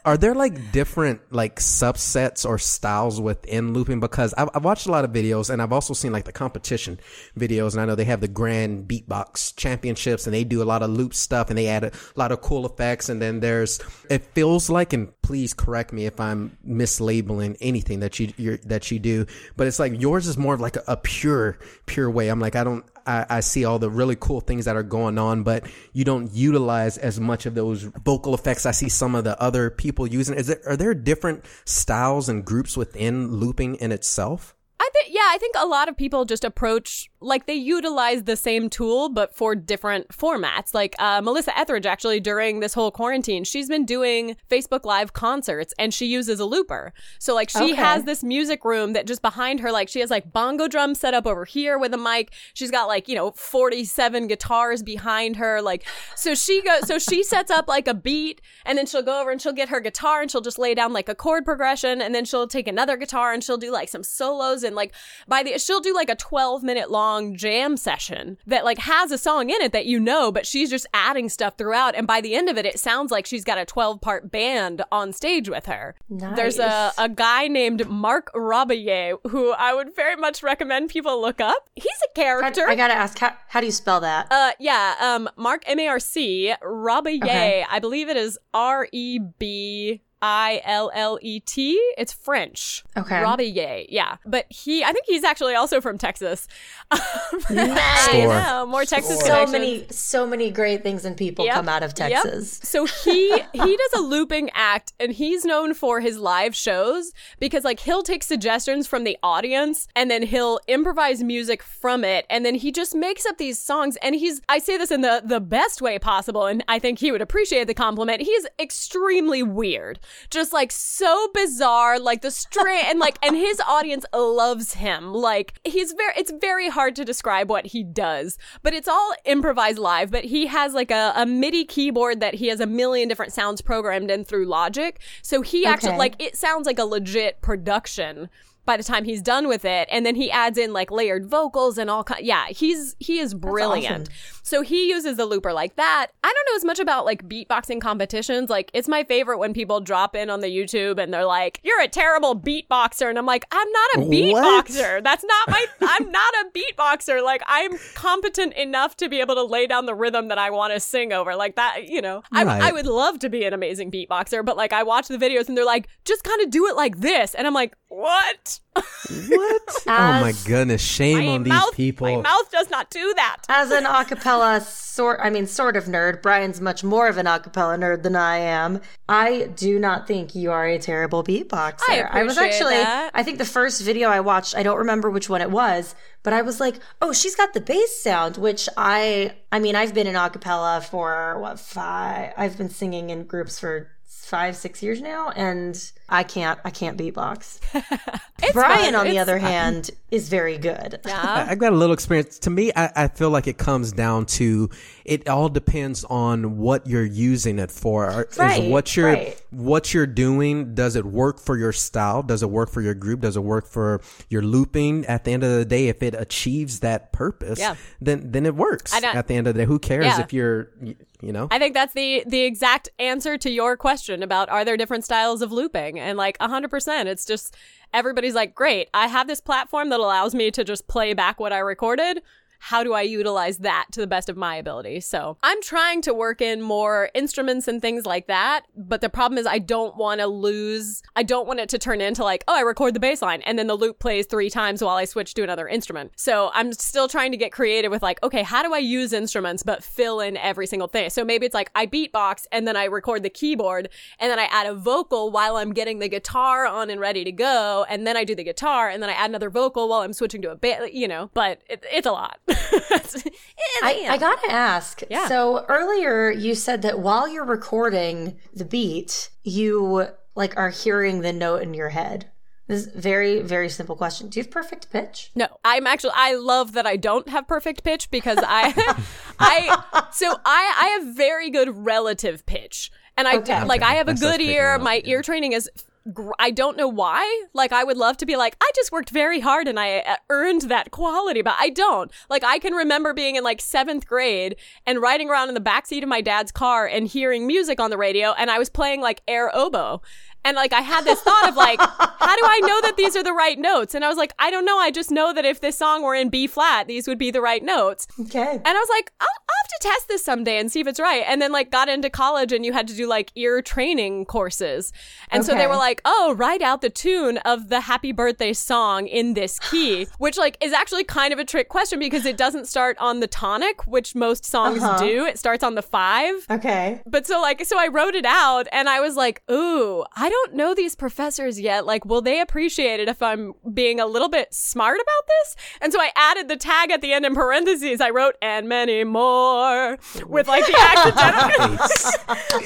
are there like different like subsets or styles within looping? Because I've, I've watched a lot of videos and I've also seen like the competition videos, and I know they have the grand beatbox championships and they do a lot of loop stuff and they add a lot of cool effects. And then there's it feels like, and please correct me if I'm mislabeling anything that you that you do, but it's like yours is more of like a, a pure pure way. I'm like I don't. I, I see all the really cool things that are going on, but you don't utilize as much of those vocal effects. I see some of the other people using. Is there are there different styles and groups within looping in itself? I think yeah, I think a lot of people just approach like they utilize the same tool but for different formats. Like uh, Melissa Etheridge actually during this whole quarantine, she's been doing Facebook Live concerts and she uses a looper. So like she Okay. has this music room that just behind her like she has like bongo drums set up over here with a mic. She's got like, you know, 47 guitars behind her like so she goes so she sets up like a beat and then she'll go over and she'll get her guitar and she'll just lay down like a chord progression and then she'll take another guitar and she'll do like some solos and like by the she'll do like a 12 minute long jam session that like has a song in it that you know but she's just adding stuff throughout and by the end of it it sounds like she's got a 12 part band on stage with her there's a, a guy named Marc Rebillet who i would very much recommend people look up he's a character I gotta ask, how, how do you spell that? uh, yeah, um, Mark M A R C Rebillet. Okay. I believe it is R E B I L L E T. It's French. Okay. Robbie Yeah, yeah. but he, I think he's actually also from Texas. *laughs* Um, nice. Score. I know, more Texas So many, so many great things and people Yep. come out of Yep. Texas. So he *laughs* he does a looping act and he's known for his live shows because like he'll take suggestions from the audience and then he'll improvise music from it and then he just makes up these songs and he's I say this in the the best way possible and I think he would appreciate the compliment. He's extremely weird. Just like so bizarre like the string and like and his audience loves him. Like he's very it's very hard to describe what he does, but it's all improvised live, but he has like a, a MIDI keyboard that he has a million different sounds programmed in through Logic. So he actually like it sounds like a legit production by the time he's done with it and then he adds in like layered vocals and all kind yeah he's he is brilliant. so he uses the looper like that. I don't know as much about like beatboxing competitions. Like it's my favorite when people drop in on the youtube and they're like you're a terrible beatboxer and i'm like i'm not a What? beatboxer. That's not my i'm not a beatboxer. Like i'm competent enough to be able to lay down the rhythm that i want to sing over. Like that you know. I, I would love to be an amazing beatboxer but like i watch the videos and they're like just kind of do it like this and i'm like what What? *laughs* oh my goodness! Shame my on these mouth people. my mouth does not do that As an acapella sort, I mean, sort of nerd, Brian's much more of an acapella nerd than I am. I do not think you are a terrible beatboxer. I I was actually, that. I think the first video I watched, I don't remember which one it was, but I was like, oh, she's got the bass sound, which I, I mean, I've been in acapella for what, five, I've been singing in groups for five, six years now, and I can't, I can't beatbox. *laughs* Brian, fun. on the It's- other hand, is very good. yeah I- I've got a little experience. To me, I, I feel like it comes down to it all depends on what you're using it for. Are- is Right, what you're right. what you're doing. Does it work for your style? Does it work for your group? Does it work for your looping? At the end of the day, if it achieves that purpose, Yeah. then then it works. At the end of the day, who cares Yeah. if you're you know? I think that's the the exact answer to your question about are there different styles of looping and like 100% it's just everybody's like great I have this platform that allows me to just play back what I recorded how do I utilize that to the best of my ability? So I'm trying to work in more instruments and things like that. But the problem is I don't want to lose, I don't want it to turn into like, oh, I record the bass line and then the loop plays three times while I switch to another instrument. So I'm still trying to get creative with like, okay, how do I use instruments but fill in every single thing? So maybe it's like I beatbox and then I record the keyboard and then I add a vocal while I'm getting the guitar on and ready to go. And then I do the guitar and then I add another vocal while I'm switching to a bass, you know, but it, it's a lot. *laughs* It's- *laughs* I, I gotta ask. Yeah. So earlier you said that while you're recording the beat, you like are hearing the note in your head. This is a very, very simple question. Do you have perfect pitch? No, I'm actually I love that I don't have perfect pitch because I *laughs* I so I I have very good relative pitch. And I Okay. like I have a That good ear. up, My yeah. ear training is gr- I don't know why. Like I would love to be like I just worked very hard and I uh, earned that quality, but I don't. Like I can remember being in like 7th grade and riding around in the backseat of my dad's car and hearing music on the radio and I was playing like air oboe. And like I had this thought of like, how do I know that these are the right notes? And I was like, I don't know. I just know that if this song were in B flat, these would be the right notes. Okay. And I was like, I'll, I'll have to test this someday and see if it's right. And then like got into college and you had to do like ear training courses. And so they were like, oh, write out the tune of the happy birthday song in this key, *gasps* which like is actually kind of a trick question because it doesn't start on the tonic, which most songs Uh-huh. do. It starts on the five. Okay. But so like so I wrote it out and I was like, ooh, I don't don't know these professors yet. Like, will they appreciate it if I'm being a little bit smart about this? And so I added the tag at the end in parentheses. I wrote, and many more with like the *laughs* accidental. Nice.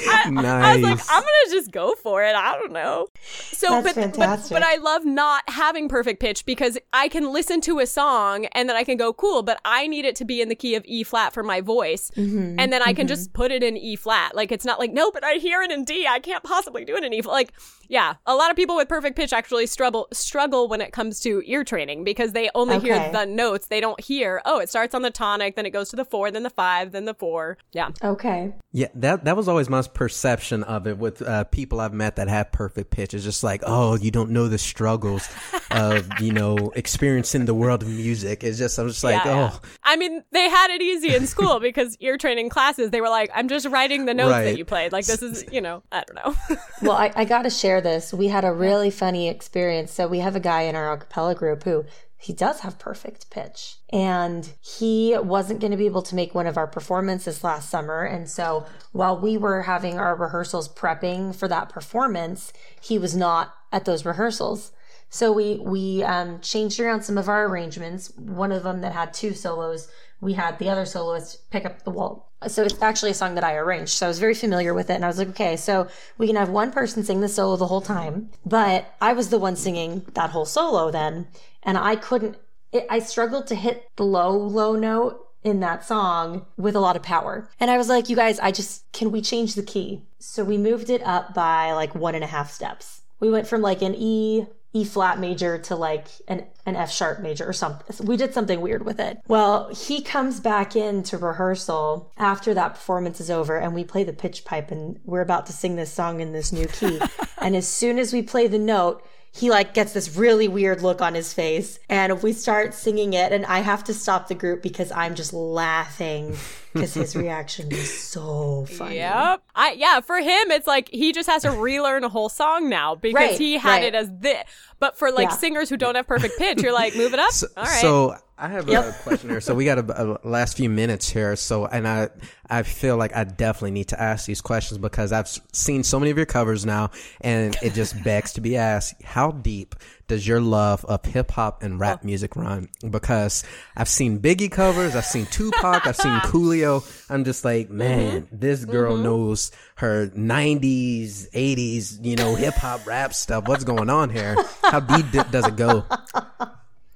I, nice. I was like, I'm gonna just go for it. I don't know. So, That's but, but fantastic. but I love not having perfect pitch because I can listen to a song and then I can go cool, but I need it to be in the key of E flat for my voice, Mm-hmm. and then I can just put it in E flat. Like it's not like no, but I hear it in D. I can't possibly do it in E. flat. Like yeah, a lot of people with perfect pitch actually struggle struggle when it comes to ear training because they only hear the notes. They don't hear oh, it starts on the tonic, then it goes to the four, then the five, then the four. Yeah. Okay. Yeah, that that was always my perception of it with uh, people I've met that have perfect pitch. It's just like, oh, you don't know the struggles *laughs* of you know experiencing the world of music. It's just I'm just like, Yeah, yeah. oh, I mean, they had it easy in school *laughs* because ear training classes, they were like, I'm just writing the notes Right. that you played. Like, this is, you know, I don't know. Well, I, I got to share this. We had a really funny experience. So we have a guy in our acapella group who he does have perfect pitch, and he wasn't going to be able to make one of our performances last summer. And so while we were having our rehearsals prepping for that performance, he was not at those rehearsals. So we we um, changed around some of our arrangements. One of them that had two solos, we had the other soloist pick up the wall. So it's actually a song that I arranged. So I was very familiar with it, and I was like, okay, so we can have one person sing the solo the whole time, but I was the one singing that whole solo then, and I couldn't. It, I struggled to hit the low low note in that song with a lot of power. And I was like, you guys, I just, can we change the key? So we moved it up by like one and a half steps. We went from like an E, E flat major to like an, an F sharp major or something. We did something weird with it. Well, he comes back into rehearsal after that performance is over and we play the pitch pipe and we're about to sing this song in this new key. *laughs* and as soon as we play the note, he like gets this really weird look on his face and we start singing it and i have to stop the group because i'm just laughing *laughs* because his reaction was so funny Yep. I yeah, for him it's like he just has to relearn a whole song now because Right, he had right. it as this. But for like Yeah. singers who don't have perfect pitch, you're like, move it up. So, All right. so I have a question here. So we got a, a last few minutes here. So and I I feel like I definitely need to ask these questions because I've seen so many of your covers now, and it just begs to be asked: How deep does your love of hip hop and Oh. rap music run? Because I've seen Biggie covers, I've seen Tupac, I've seen *laughs* Coolio. I'm just like, man, Mm-hmm. this girl knows her '90s, '80s, you know, hip hop rap stuff. What's going on here? How deep does it go? *laughs*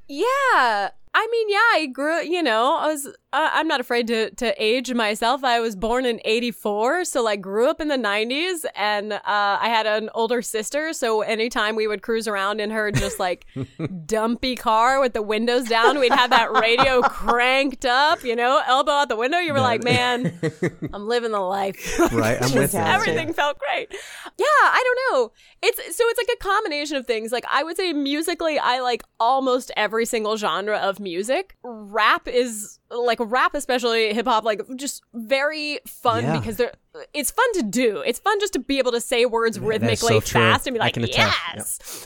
Yeah. I mean, yeah, I grew, you know, I was, uh, I'm not afraid to, to age myself. I was born in 84, so like grew up in the 90s and, uh, I had an older sister. So anytime we would cruise around in her just like *laughs* dumpy car with the windows down, we'd have that radio *laughs* cranked up, you know, elbow out the window. You were like, man, *laughs* I'm living the life. Right, I'm with. Fantastic. Everything felt great. Yeah, I don't know. It's so it's like a combination of things. Like I would say musically, I like almost every single genre of music. Rap is like rap, especially hip hop, like just very fun Yeah. because they're it's fun to do. It's fun just to be able to say words rhythmically so fast and be like, yes.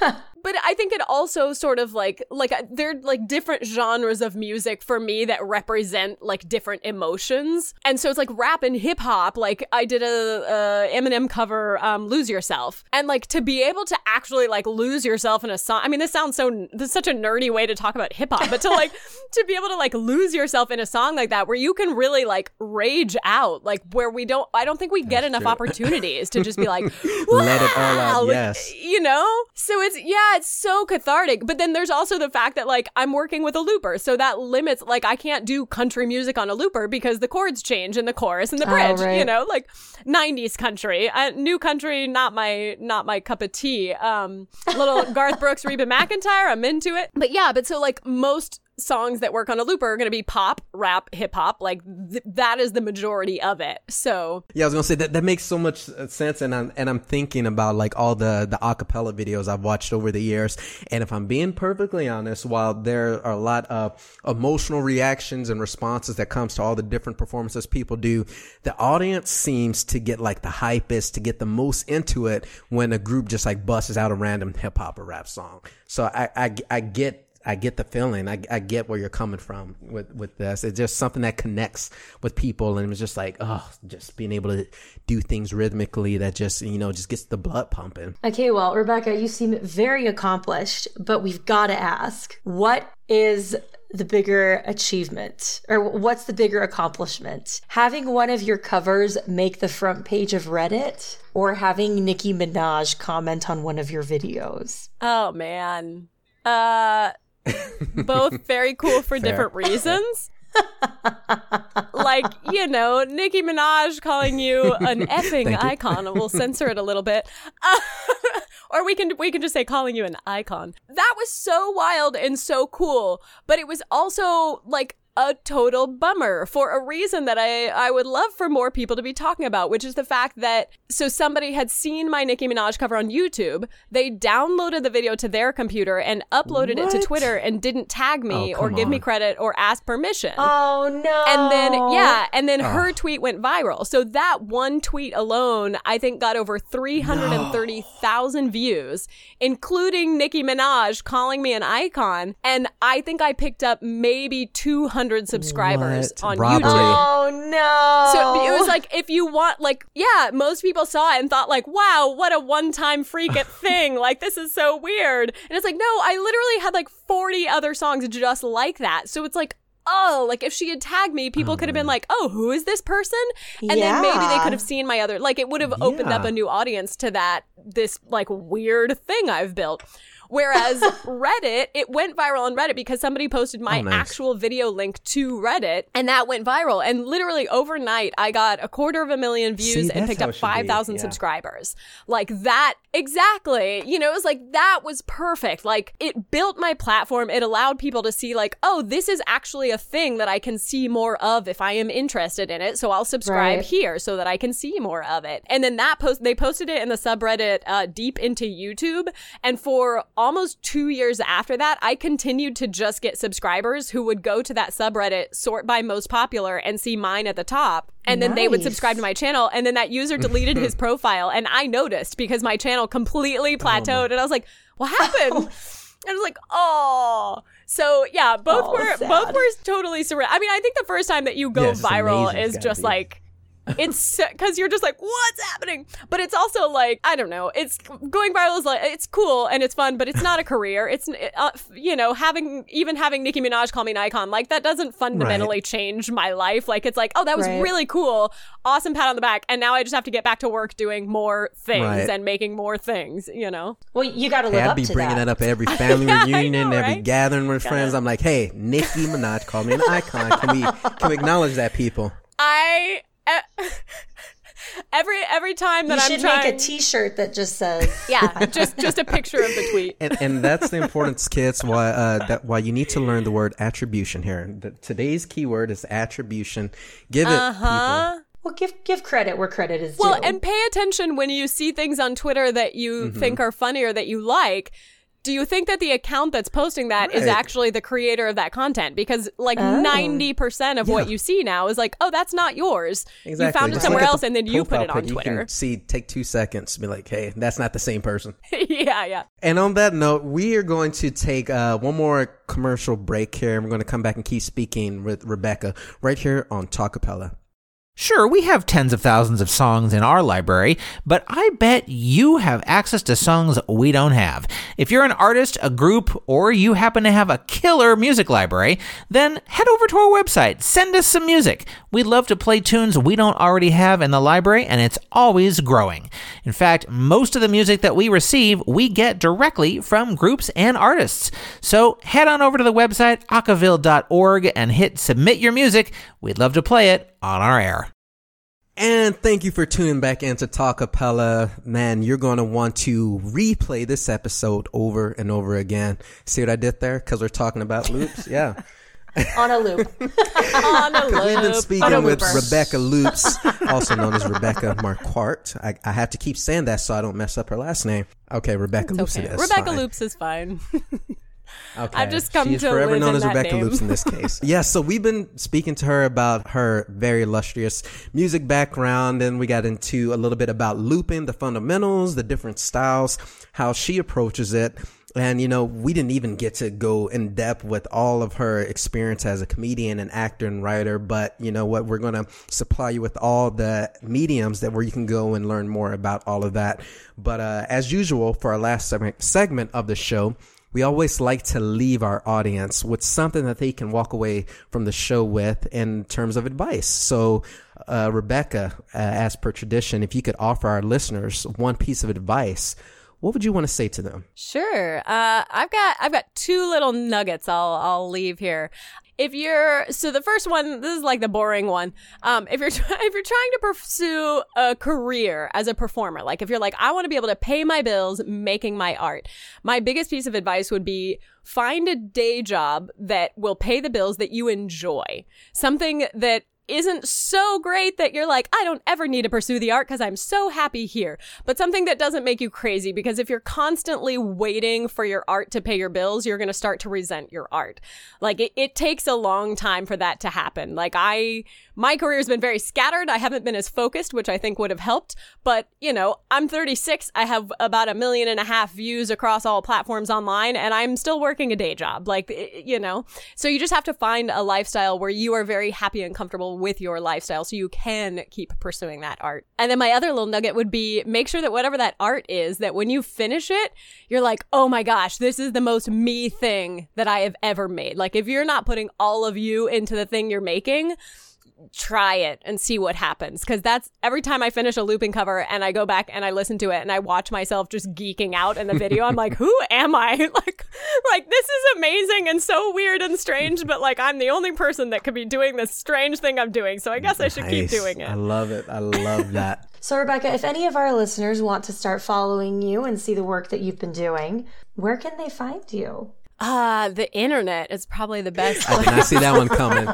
*laughs* but I think it also sort of like like uh, they're like different genres of music for me that represent like different emotions. And so it's like rap and hip hop. Like I did a, a Eminem cover, um, "Lose Yourself," and like to be able to actually like lose yourself in a song. I mean, this sounds so this is such a nerdy way to talk about hip hop, but to like *laughs* to be able to like lose yourself in a song like that where you can really like rage out, like where we don't. I don't think we get enough true. opportunities to just be like, *laughs* Let it all out, yes. you know so it's yeah it's so cathartic but then there's also the fact that like i'm working with a looper so that limits like i can't do country music on a looper because the chords change in the chorus and the Oh, bridge right. you know like 90s country uh, new country not my not my cup of tea um little *laughs* garth brooks reba McEntire i'm into it but yeah but so like most songs that work on a looper are going to be pop rap hip hop like th- that is the majority of it so Yeah, I was gonna say that that makes so much uh, sense, and I'm and I'm thinking about like all the the acapella videos I've watched over the years, and if I'm being perfectly honest, while there are a lot of emotional reactions and responses that comes to all the different performances people do, the audience seems to get like the hypest, to get the most into it when a group just like busts out a random hip hop or rap song. So I I, I get I get the feeling. I, I get where you're coming from with, with this. It's just something that connects with people. And it was just like, oh, just being able to do things rhythmically that just, you know, just gets the blood pumping. Okay, well, Rebecca, you seem very accomplished, but we've got to ask what is the bigger achievement or what's the bigger accomplishment? Having one of your covers make the front page of Reddit or having Nicki Minaj comment on one of your videos? Oh man. Uh both *laughs* very cool for different reasons. *laughs* like, you know, Nicki Minaj calling you an *laughs* effing icon. We'll censor it a little bit. Uh, or we can we can just say calling you an icon. That was so wild and so cool, but it was also like a total bummer for a reason that I, I would love for more people to be talking about, which is the fact that so somebody had seen my Nicki Minaj cover on YouTube, they downloaded the video to their computer and uploaded it to Twitter and didn't tag me Oh, or give me credit or ask permission. Oh no. And then, yeah, and then her tweet went viral. So that one tweet alone, I think, got over 330,000 views, including Nicki Minaj calling me an icon. And I think I picked up maybe 200 subscribers What? on Robbery. YouTube. Oh no. So it was like if you want like yeah, most people saw it and thought like, wow, what a one-time freak *laughs* thing. Like this is so weird. And it's like, no, I literally had like 40 other songs just like that. So it's like Oh, like if she had tagged me, people could have been oh. like, "Oh, who is this person?" And then maybe they could have seen my other like it would have opened up a new audience to that this like weird thing I've built. Whereas Reddit, it went viral on Reddit because somebody posted my Oh, nice. actual video link to Reddit and that went viral. And literally overnight, I got a quarter of a million views See, and picked up it should be. 5,000 Yeah. subscribers. Like that, exactly. You know, it was like that was perfect. Like it built my platform. It allowed people to see, like, oh, this is actually a thing that I can see more of if I am interested in it. So I'll subscribe Right. here so that I can see more of it. And then that post, they posted it in the subreddit uh, deep into YouTube. And for almost two years after that, I continued to just get subscribers who would go to that subreddit, sort by most popular, and see mine at the top. And then they would subscribe to my channel. And then that user deleted his *laughs* profile. And I noticed because my channel completely plateaued. and I was like, what *laughs* happened? And I was like, oh. So yeah, both Oh, were sad. both were totally surreal. I mean, I think the first time that you go Yeah, viral is just be. like it's because you're just like what's happening but it's also like i don't know it's going viral is like it's cool and it's fun but it's not a *laughs* career it's uh, you know having even having nicki minaj call me an icon like that doesn't fundamentally change my life like it's like oh that was Right. really cool awesome pat on the back and now i just have to get back to work doing more things Right. and making more things you know well, you got to live Hey, I'd up be to bringing that. that up at every *laughs* family I reunion, know, every gathering with friends. I'm like, hey, Nicki Minaj called me an icon. Can we can we acknowledge that, people? i *laughs* every every time that You i'm should trying make a T-shirt that just says, *laughs* yeah just just a picture of the tweet And, and that's the importance, kids. Why uh, that why you need to learn the word attribution here. The, today's keyword is attribution. Give it, uh-huh "Well, give give credit where credit is due. Well, and pay attention when you see things on Twitter that you Mm-hmm. think are funny or that you like. Do you think that the account that's posting that is Right. actually the creator of that content? Because like Oh. ninety percent of what you see now is like, oh, that's not yours. Exactly. You found it somewhere else, and then you put it on Twitter. can see, take two seconds be like, hey, that's not the same person. *laughs* yeah, yeah. And on that note, we are going to take uh, one more commercial break here. and We're going to come back and keep speaking with Rebecca right here on Talkapella. Sure, we have tens of thousands of songs in our library, but I bet you have access to songs we don't have. If you're an artist, a group, or you happen to have a killer music library, then head over to our website, send us some music. We'd love to play tunes we don't already have in the library, and it's always growing. In fact, most of the music that we receive, we get directly from groups and artists. So head on over to the website, acaville.org, and hit submit your music. We'd love to play it on our air. And thank you for tuning back into Talkapella. Man, you're going to want to replay this episode over and over again. See what I did there? Because we're talking about loops. *laughs* Yeah. on a loop. *laughs* On a loop. We've been speaking with. Rebecca Loops, *laughs* also known as Rebecca Marquardt. I, I have to keep saying that so I don't mess up her last name. Okay, Rebecca Loops Okay. it is. Rebecca fine. Loops is fine. Okay. I've just come she is to forever known as Rebecca name. Loops in this case. *laughs* yeah, so we've been speaking to her about her very illustrious music background, and we got into a little bit about looping, the fundamentals, the different styles, how she approaches it. And, you know, we didn't even get to go in depth with all of her experience as a comedian and actor and writer. But you know what? We're going to supply you with all the mediums that where you can go and learn more about all of that. But, uh, as usual, for our last segment of the show, we always like to leave our audience with something that they can walk away from the show with in terms of advice. So, uh, Rebecca, uh, as per tradition, if you could offer our listeners one piece of advice, what would you want to say to them? Sure. Uh, I've got I've got two little nuggets I'll I'll leave here. If you're so the first one, this is like the boring one. Um, if you're *laughs* if you're trying to pursue a career as a performer, like if you're like I want to be able to pay my bills making my art, my biggest piece of advice would be find a day job that will pay the bills that you enjoy. Something that isn't so great that you're like, I don't ever need to pursue the art because I'm so happy here. But something that doesn't make you crazy because if you're constantly waiting for your art to pay your bills, you're going to start to resent your art. Like it, it takes a long time for that to happen. Like I, my career has been very scattered. I haven't been as focused, which I think would have helped. But, you know, I'm 36. I have about a million and a half views across all platforms online and I'm still working a day job. Like, you know, so you just have to find a lifestyle where you are very happy and comfortable with your lifestyle so you can keep pursuing that art. And then my other little nugget would be make sure that whatever that art is, that when you finish it, you're like, oh my gosh, this is the most me thing that I have ever made. Like if you're not putting all of you into the thing you're making, try it and see what happens because that's every time i finish a looping cover and i go back and i listen to it and i watch myself just geeking out in the video i'm like who am i *laughs* like like this is amazing and so weird and strange but like i'm the only person that could be doing this strange thing i'm doing so i guess i should keep doing it I love it. I love that. *laughs* So, Rebecca, if any of our listeners want to start following you and see the work that you've been doing, where can they find you? Ah, the internet is probably the best. I did not see that one coming.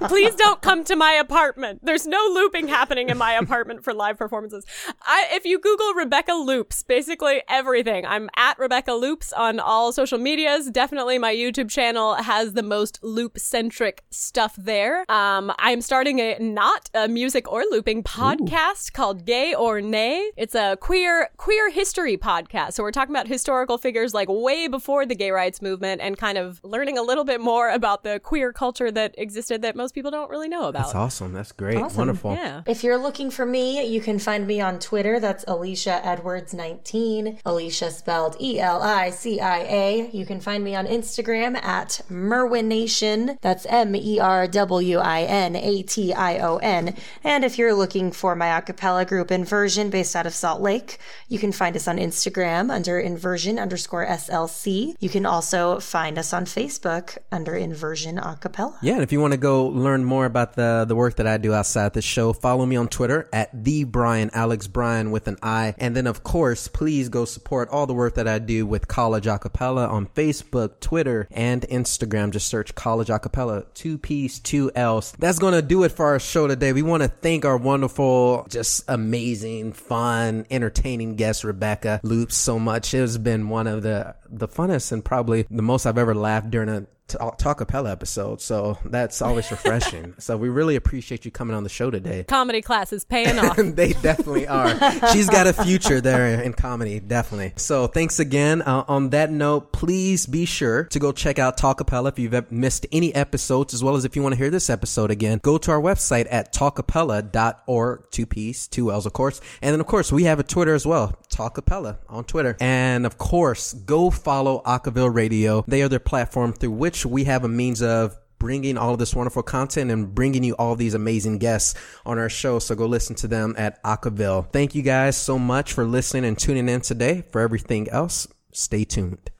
*laughs* Please don't come to my apartment. There's no looping happening in my apartment for live performances. I, if you Google Rebecca Loops, basically everything. I'm at Rebecca Loops on all social medias. Definitely my YouTube channel has the most loop centric stuff there. Um, I'm starting a not a music or looping podcast called Gay or Nay. It's a queer queer history podcast. So we're talking about historical figures like way before the gay rights movement and kind of learning a little bit more about the queer culture that existed that most people don't really know about. That's awesome. That's great. Awesome. Wonderful. Yeah. If you're looking for me, you can find me on Twitter. That's Elicia Edwards19. Elicia spelled E L I C I A. You can find me on Instagram at Merwination. That's M E R W I N A T I O N. And if you're looking for my a cappella group Inversion based out of Salt Lake, you can find us on Instagram under Inversion underscore SLC. You can also find us on Facebook under Inversion a cappella. Yeah, and if you want to go learn more about the the work that I do outside the show, follow me on Twitter at the Brian Alex Brian with an I, and then of course, please go support all the work that I do with College Acapella on Facebook, Twitter, and Instagram. Just search College Acapella, two P's, two L's. That's gonna do it for our show today. We want to thank our wonderful, just amazing, fun, entertaining guest Rebecca Loops so much. It has been one of the the funnest and probably the most I've ever laughed during a Talkapella episode. So that's always refreshing. *laughs* so we really appreciate you coming on the show today. Comedy class is paying *laughs* off. they definitely are. She's got a future there in comedy, definitely. So thanks again. Uh, on that note, please be sure to go check out Talkapella if you've missed any episodes, as well as if you want to hear this episode again. Go to our website at talkapella.org, two P's, two L's, of course. And then, of course, we have a Twitter as well, Talkapella on Twitter. And of course, go follow Acaville Radio. They are their platform through which we have a means of bringing all of this wonderful content and bringing you all these amazing guests on our show. So go listen to them at Acaville. Thank you guys so much for listening and tuning in today. For everything else, stay tuned.